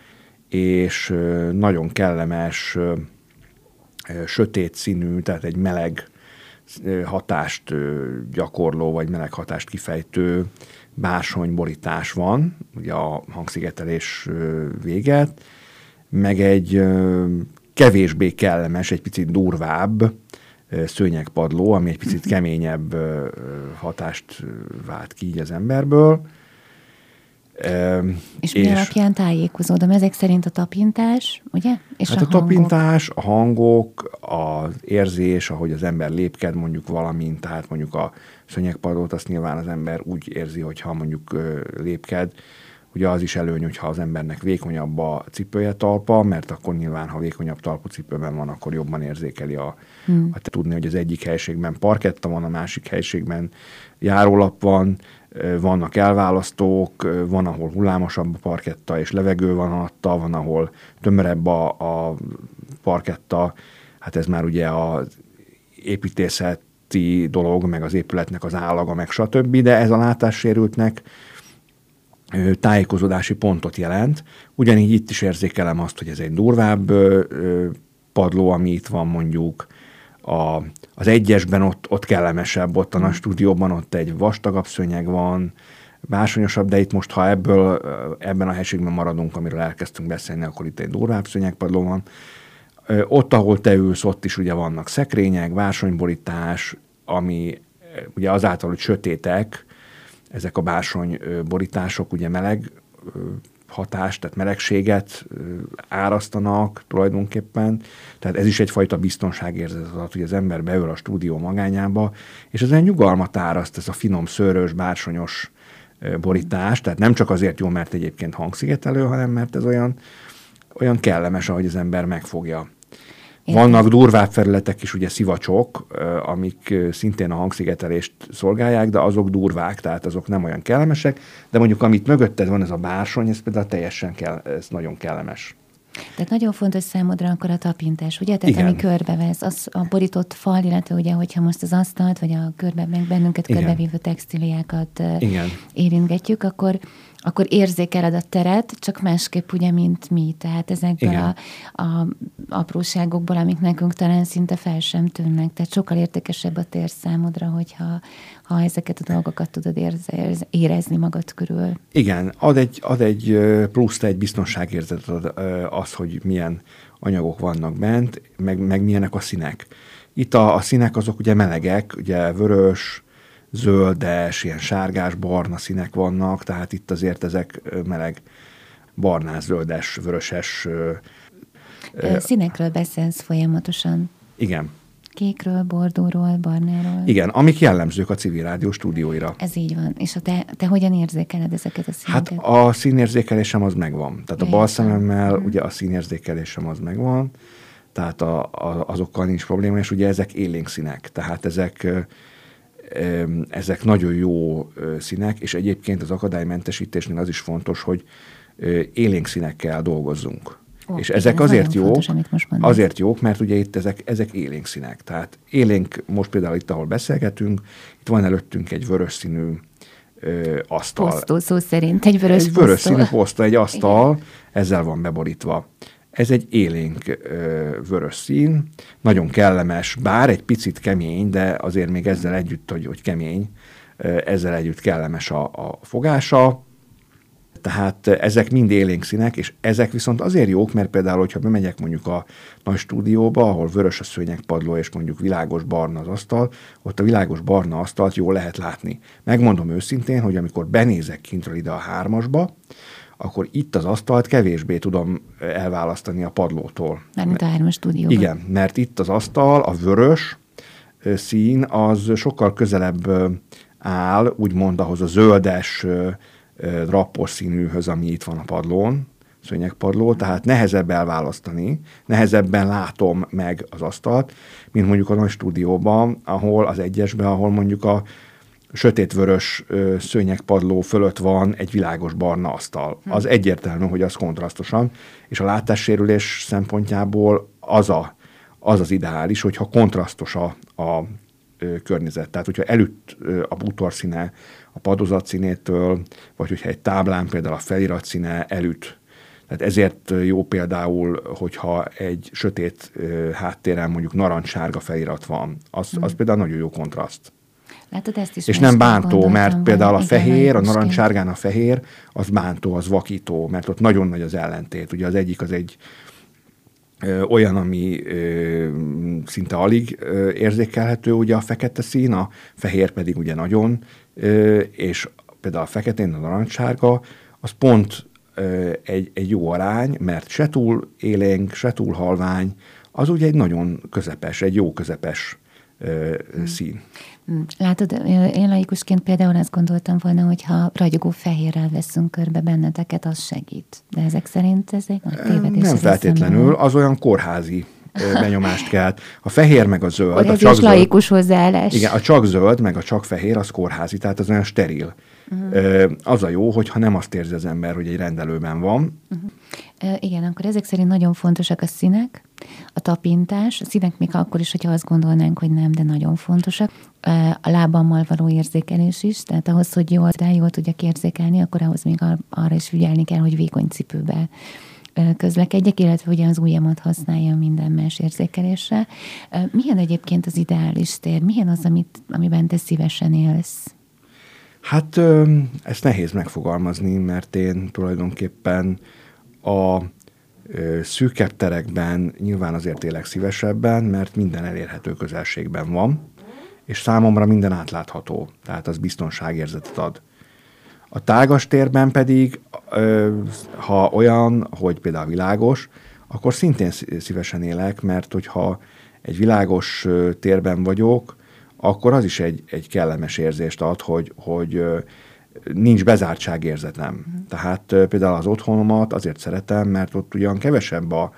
és ö, nagyon kellemes, ö, ö, sötét színű, tehát egy meleg hatást gyakorló, vagy meleg hatást kifejtő bársonyborítás van, ugye a hangszigetelés véget, meg egy kevésbé kellemes, egy picit durvább szőnyegpadló, ami egy picit keményebb hatást vált ki így az emberből. Ö, És, mi alapján tájékozódom? Ezek szerint a tapintás, ugye? És hát a, a, a hangok. tapintás, a hangok, az érzés, ahogy az ember lépked mondjuk valamint, tehát mondjuk a szönyegpadlót, azt nyilván az ember úgy érzi, hogyha mondjuk lépked, Ugye az is előny, hogyha az embernek vékonyabb a cipője talpa, mert akkor nyilván, ha vékonyabb talpú cipőben van, akkor jobban érzékeli a, hmm. a tudni, hogy az egyik helységben parketta van, a másik helységben járólap van, vannak elválasztók, van, ahol hullámosabb a parketta és levegő van alatta, van, ahol tömörebb a, a parketta, hát ez már ugye az építészeti dolog, meg az épületnek az állaga, meg stb., de ez a látássérültnek tájékozódási pontot jelent. Ugyanígy itt is érzékelem azt, hogy ez egy durvább padló, ami itt van mondjuk, a, az egyesben ott, ott kellemesebb, ott a stúdióban ott egy vastagabb szőnyeg van, bársonyosabb, de itt most, ha ebből, ebben a helységben maradunk, amiről elkezdtünk beszélni, akkor itt egy durvább szőnyegpadló van. Ott, ahol te ülsz, ott is ugye vannak szekrények, bársonyborítás, ami ugye azáltal, hogy sötétek, ezek a bársony borítások ugye meleg hatást, tehát melegséget árasztanak tulajdonképpen, tehát ez is egyfajta biztonságérzet ad, hogy az ember beül a stúdió magányába, és ez egy nyugalmat áraszt, ez a finom, szőrös, bársonyos borítás, tehát nem csak azért jó, mert egyébként hangszigetelő, hanem mert ez olyan, olyan kellemes, ahogy az ember megfogja. Értem. Vannak durvább felületek is, ugye szivacsok, amik szintén a hangszigetelést szolgálják, de azok durvák, tehát azok nem olyan kellemesek, de mondjuk amit mögötted van, ez a bársony, ez például teljesen kell, ez nagyon kellemes. Tehát nagyon fontos számodra akkor a tapintás, ugye? Tehát Igen. ami körbevesz, az a borított fal, illetve ugye, hogyha most az asztalt, vagy a körbe, meg bennünket Igen. körbevívő textíliákat Igen. érintgetjük, akkor akkor érzékeled a teret, csak másképp ugye, mint mi. Tehát ezekből Igen. a, a apróságokból, amik nekünk talán szinte fel sem tűnnek. Tehát sokkal értékesebb a tér számodra, hogyha ha ezeket a dolgokat tudod érezni magad körül. Igen, ad egy, ad egy ö, pluszt, egy biztonságérzetet az, hogy milyen anyagok vannak bent, meg, meg milyenek a színek. Itt a, a színek azok ugye melegek, ugye vörös, zöldes, ilyen sárgás, barna színek vannak, tehát itt azért ezek meleg, barnás, zöldes, vöröses. Színekről beszélsz folyamatosan. Igen, Kékről, bordóról, barnáról. igen, amik jellemzők a civil rádió stúdióira. Ez így van. És a te, te hogyan érzékeled ezeket a Hát színeket? a színérzékelésem az megvan. Tehát a Ja, bal szememmel Mhm. ugye a színérzékelésem az megvan, tehát a, a, azokkal nincs probléma, és ugye ezek élénk színek, tehát ezek, ezek nagyon jó színek, és egyébként az akadálymentesítésnél az is fontos, hogy élénk színekkel dolgozzunk. Ó, és igen, ezek ez azért jók, fontos, azért jók, mert ugye itt ezek, ezek élénk színek. Tehát élénk, most például itt, ahol beszélgetünk, itt van előttünk egy vörös színű ö, asztal. Posztó szó szerint, egy vörös egy vörös posztó. színű poszta, egy asztal, ezzel van beborítva. Ez egy élénk vörös szín, nagyon kellemes, bár egy picit kemény, de azért még ezzel együtt, hogy, hogy kemény, ezzel együtt kellemes a, a fogása. Tehát ezek mind élénk színek, és ezek viszont azért jók, mert például, hogyha bemegyek mondjuk a nagy stúdióba, ahol vörös a szőnyegpadló, és mondjuk világos barna az asztal, ott a világos barna asztalt jól lehet látni. Megmondom őszintén, hogy amikor benézek kintről ide a hármasba, akkor itt az asztalt kevésbé tudom elválasztani a padlótól. Mármint a hármas stúdióban. Igen, mert itt az asztal, a vörös szín, az sokkal közelebb áll, úgymond ahhoz a zöldes, ö, ö, rappos színűhöz, ami itt van a padlón, szőnyegpadló, tehát nehezebb elválasztani, nehezebben látom meg az asztalt, mint mondjuk a nagy stúdióban, ahol az egyesben, ahol mondjuk a sötétvörös szőnyegpadló fölött van egy világos barna asztal. Az egyértelmű, hogy az kontrasztosan, és a látássérülés szempontjából az a, az, az ideális, hogyha kontrasztos a, a környezet. Tehát, hogyha elütt ö, a bútor színe a padozat színétől, vagy hogyha egy táblán például a felirat színe elüt. Tehát ezért jó például, hogyha egy sötét háttéren mondjuk narancssárga felirat van. Az, az például nagyon jó kontraszt. Látod, ezt is És nem bántó, mert például a fehér, a laikusként. narancssárgán a fehér, az bántó, az vakító, mert ott nagyon nagy az ellentét. Ugye az egyik az egy ö, olyan, ami ö, szinte alig ö, érzékelhető, ugye a fekete szín, a fehér pedig ugye nagyon, ö, és például a feketén a narancssárga, az pont ö, egy, egy jó arány, mert se túl élénk, se túl halvány, az ugye egy nagyon közepes, egy jó közepes szín. Hm, Látod, én laikusként például azt gondoltam volna, hogy ha ragyogó fehérrel veszünk körbe benneteket, az segít. De ezek szerint ez egy nagy tévedés. Nem feltétlenül, az olyan kórházi benyomást kelt. A fehér meg a zöld, Hogy a csak zöld, laikus hozzáállás. igen, a csak zöld, meg a csak fehér, az kórházi, tehát az olyan steril. Ö, Az a jó, hogyha nem azt érzi az ember, hogy egy rendelőben van, Ö, Igen, akkor ezek szerint nagyon fontosak a színek, a tapintás, a színek még akkor is, hogyha azt gondolnánk, hogy nem, de nagyon fontosak. A lábammal való érzékelés is, tehát ahhoz, hogy jól, de jól tudjak érzékelni, akkor ahhoz még ar- arra is figyelni kell, hogy vékony cipőbe közlekedjek, illetve ugye az ujjamat használja minden más érzékelésre. Milyen egyébként az ideális tér? Milyen az, amit, amiben te szívesen élsz? Hát ezt nehéz megfogalmazni, mert én tulajdonképpen a szűkebb terekben nyilván azért élek szívesebben, mert minden elérhető közelségben van, és számomra minden átlátható, tehát az biztonságérzetet ad. A tágas térben pedig, ha olyan, hogy például világos, akkor szintén szí- szívesen élek, mert hogyha egy világos térben vagyok, akkor az is egy, egy kellemes érzést ad, hogy, hogy nincs bezártságérzetem. Tehát ö, például az otthonomat azért szeretem, mert ott ugyan kevesebb a,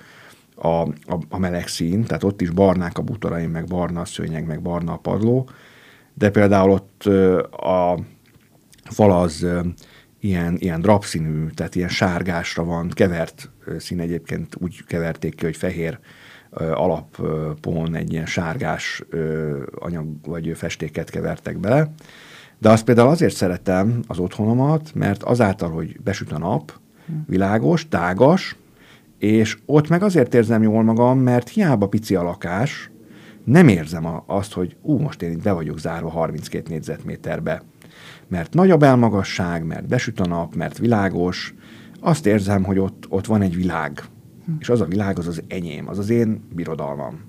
a, a, a meleg szín, tehát ott is barnák a bútoraim, meg barna a szőnyeg, meg barna a padló, de például ott a fal az ilyen, ilyen drapszínű, tehát ilyen sárgásra van, kevert szín egyébként úgy keverték ki, hogy fehér ö, alapon egy ilyen sárgás anyag vagy festéket kevertek bele. De azt például azért szeretem az otthonomat, mert azáltal, hogy besüt a nap, világos, tágas, és ott meg azért érzem jól magam, mert hiába pici a lakás, nem érzem azt, hogy ú, most én itt be vagyok zárva 32 négyzetméterbe. Mert nagy a belmagasság, mert besüt a nap, mert világos, azt érzem, hogy ott, ott van egy világ. És az a világ az az enyém, az az én birodalmam.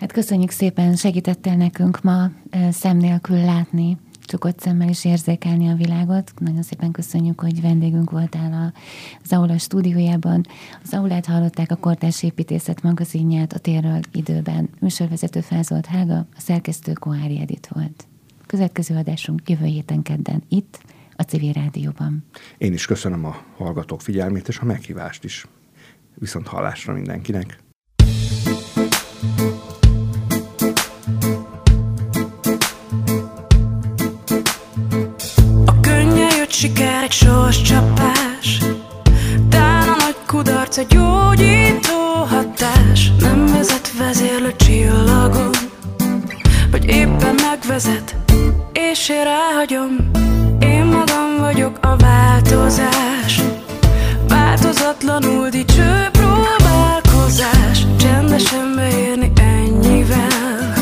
Hát köszönjük szépen, segítettél nekünk ma szem nélkül látni, csukott szemmel is érzékelni a világot. Nagyon szépen köszönjük, hogy vendégünk voltál a, Aula stúdiójában. Az Aulát hallották a Kortárs Építészet magazinját a térről időben. Műsorvezető Fázolt Hága, a szerkesztő Kohári Edit volt. Következő adásunk jövő héten kedden itt, a Civil Rádióban. Én is köszönöm a hallgatók figyelmét és a meghívást is. Viszont hallásra mindenkinek. A könnyen jött siker egy sors csapás. Tán a nagy kudarc egy gyógyító hatás. Nem vezet vezérlő csillagon Vagy éppen megvezet. És én ráhagyom Én magam vagyok a változás. Változatlanul dicső próbálkozás. Csendesen beérni ennyivel.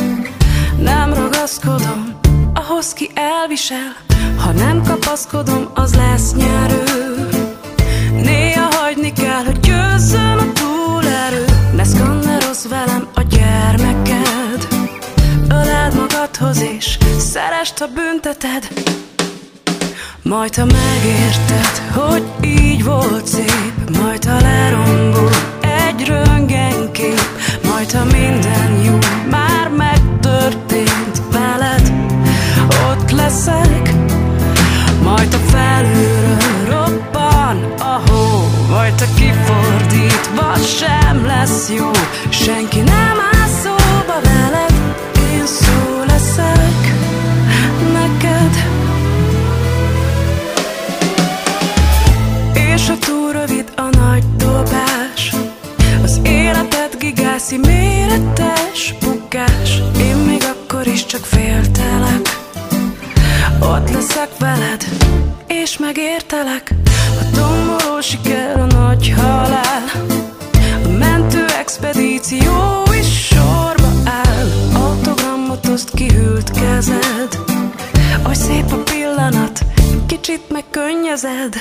Nem ragaszkodom ahhoz ki elvisel Ha nem kapaszkodom, az lesz nyerő. Néha hagyni kell, hogy győzzön a túlerő. Ne szkannerozz velem a gyermeked. Öleld magadhoz és szerest, ha bünteted. Majd ha megérted, hogy így volt szép. Majd ha lerombol egy röngenkép Majd ha minden jó már megtörtént veled. Ott leszek Majd a felülről robban a hó Majd a kifordítva sem lesz jó. Senki nem áll szóba veled Én szó leszek neked. És ha túl rövid a nagy dobás Az életed gigászi méretes bukás. Én még akkor is csak féltelek Ott leszek veled És megértelek. A tomboló siker a nagy halál. A mentő expedíció is sorba áll. Autogramot oszt kihűlt kezed. Oly szép a pillanat Kicsit megkönnyezed.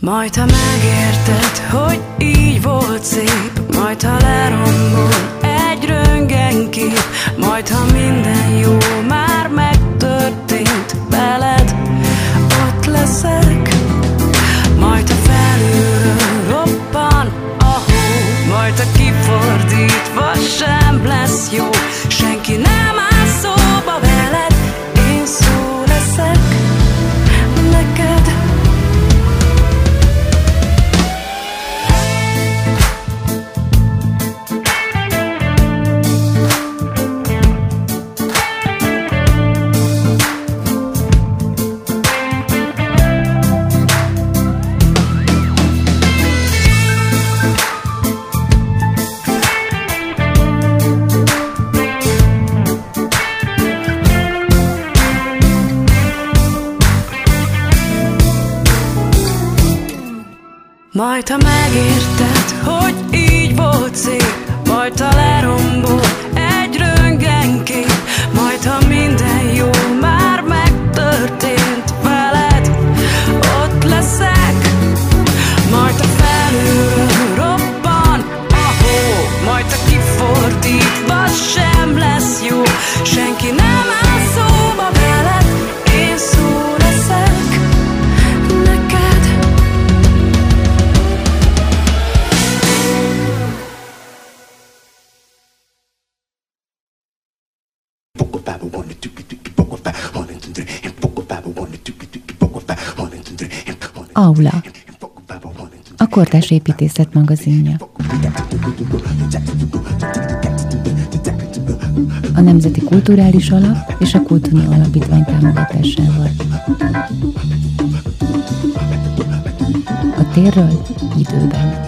Majd ha megérted, hogy így volt szép Majd ha lerombol egy röngenkép Majd ha minden jó már leszek Majd ha felülről robban a hó Majd ha kifordítva sem lesz jó Közös Építészet magazinja. A Nemzeti Kulturális Alap és a Kultúrnia Alapítvány támogatásával. A térről időben.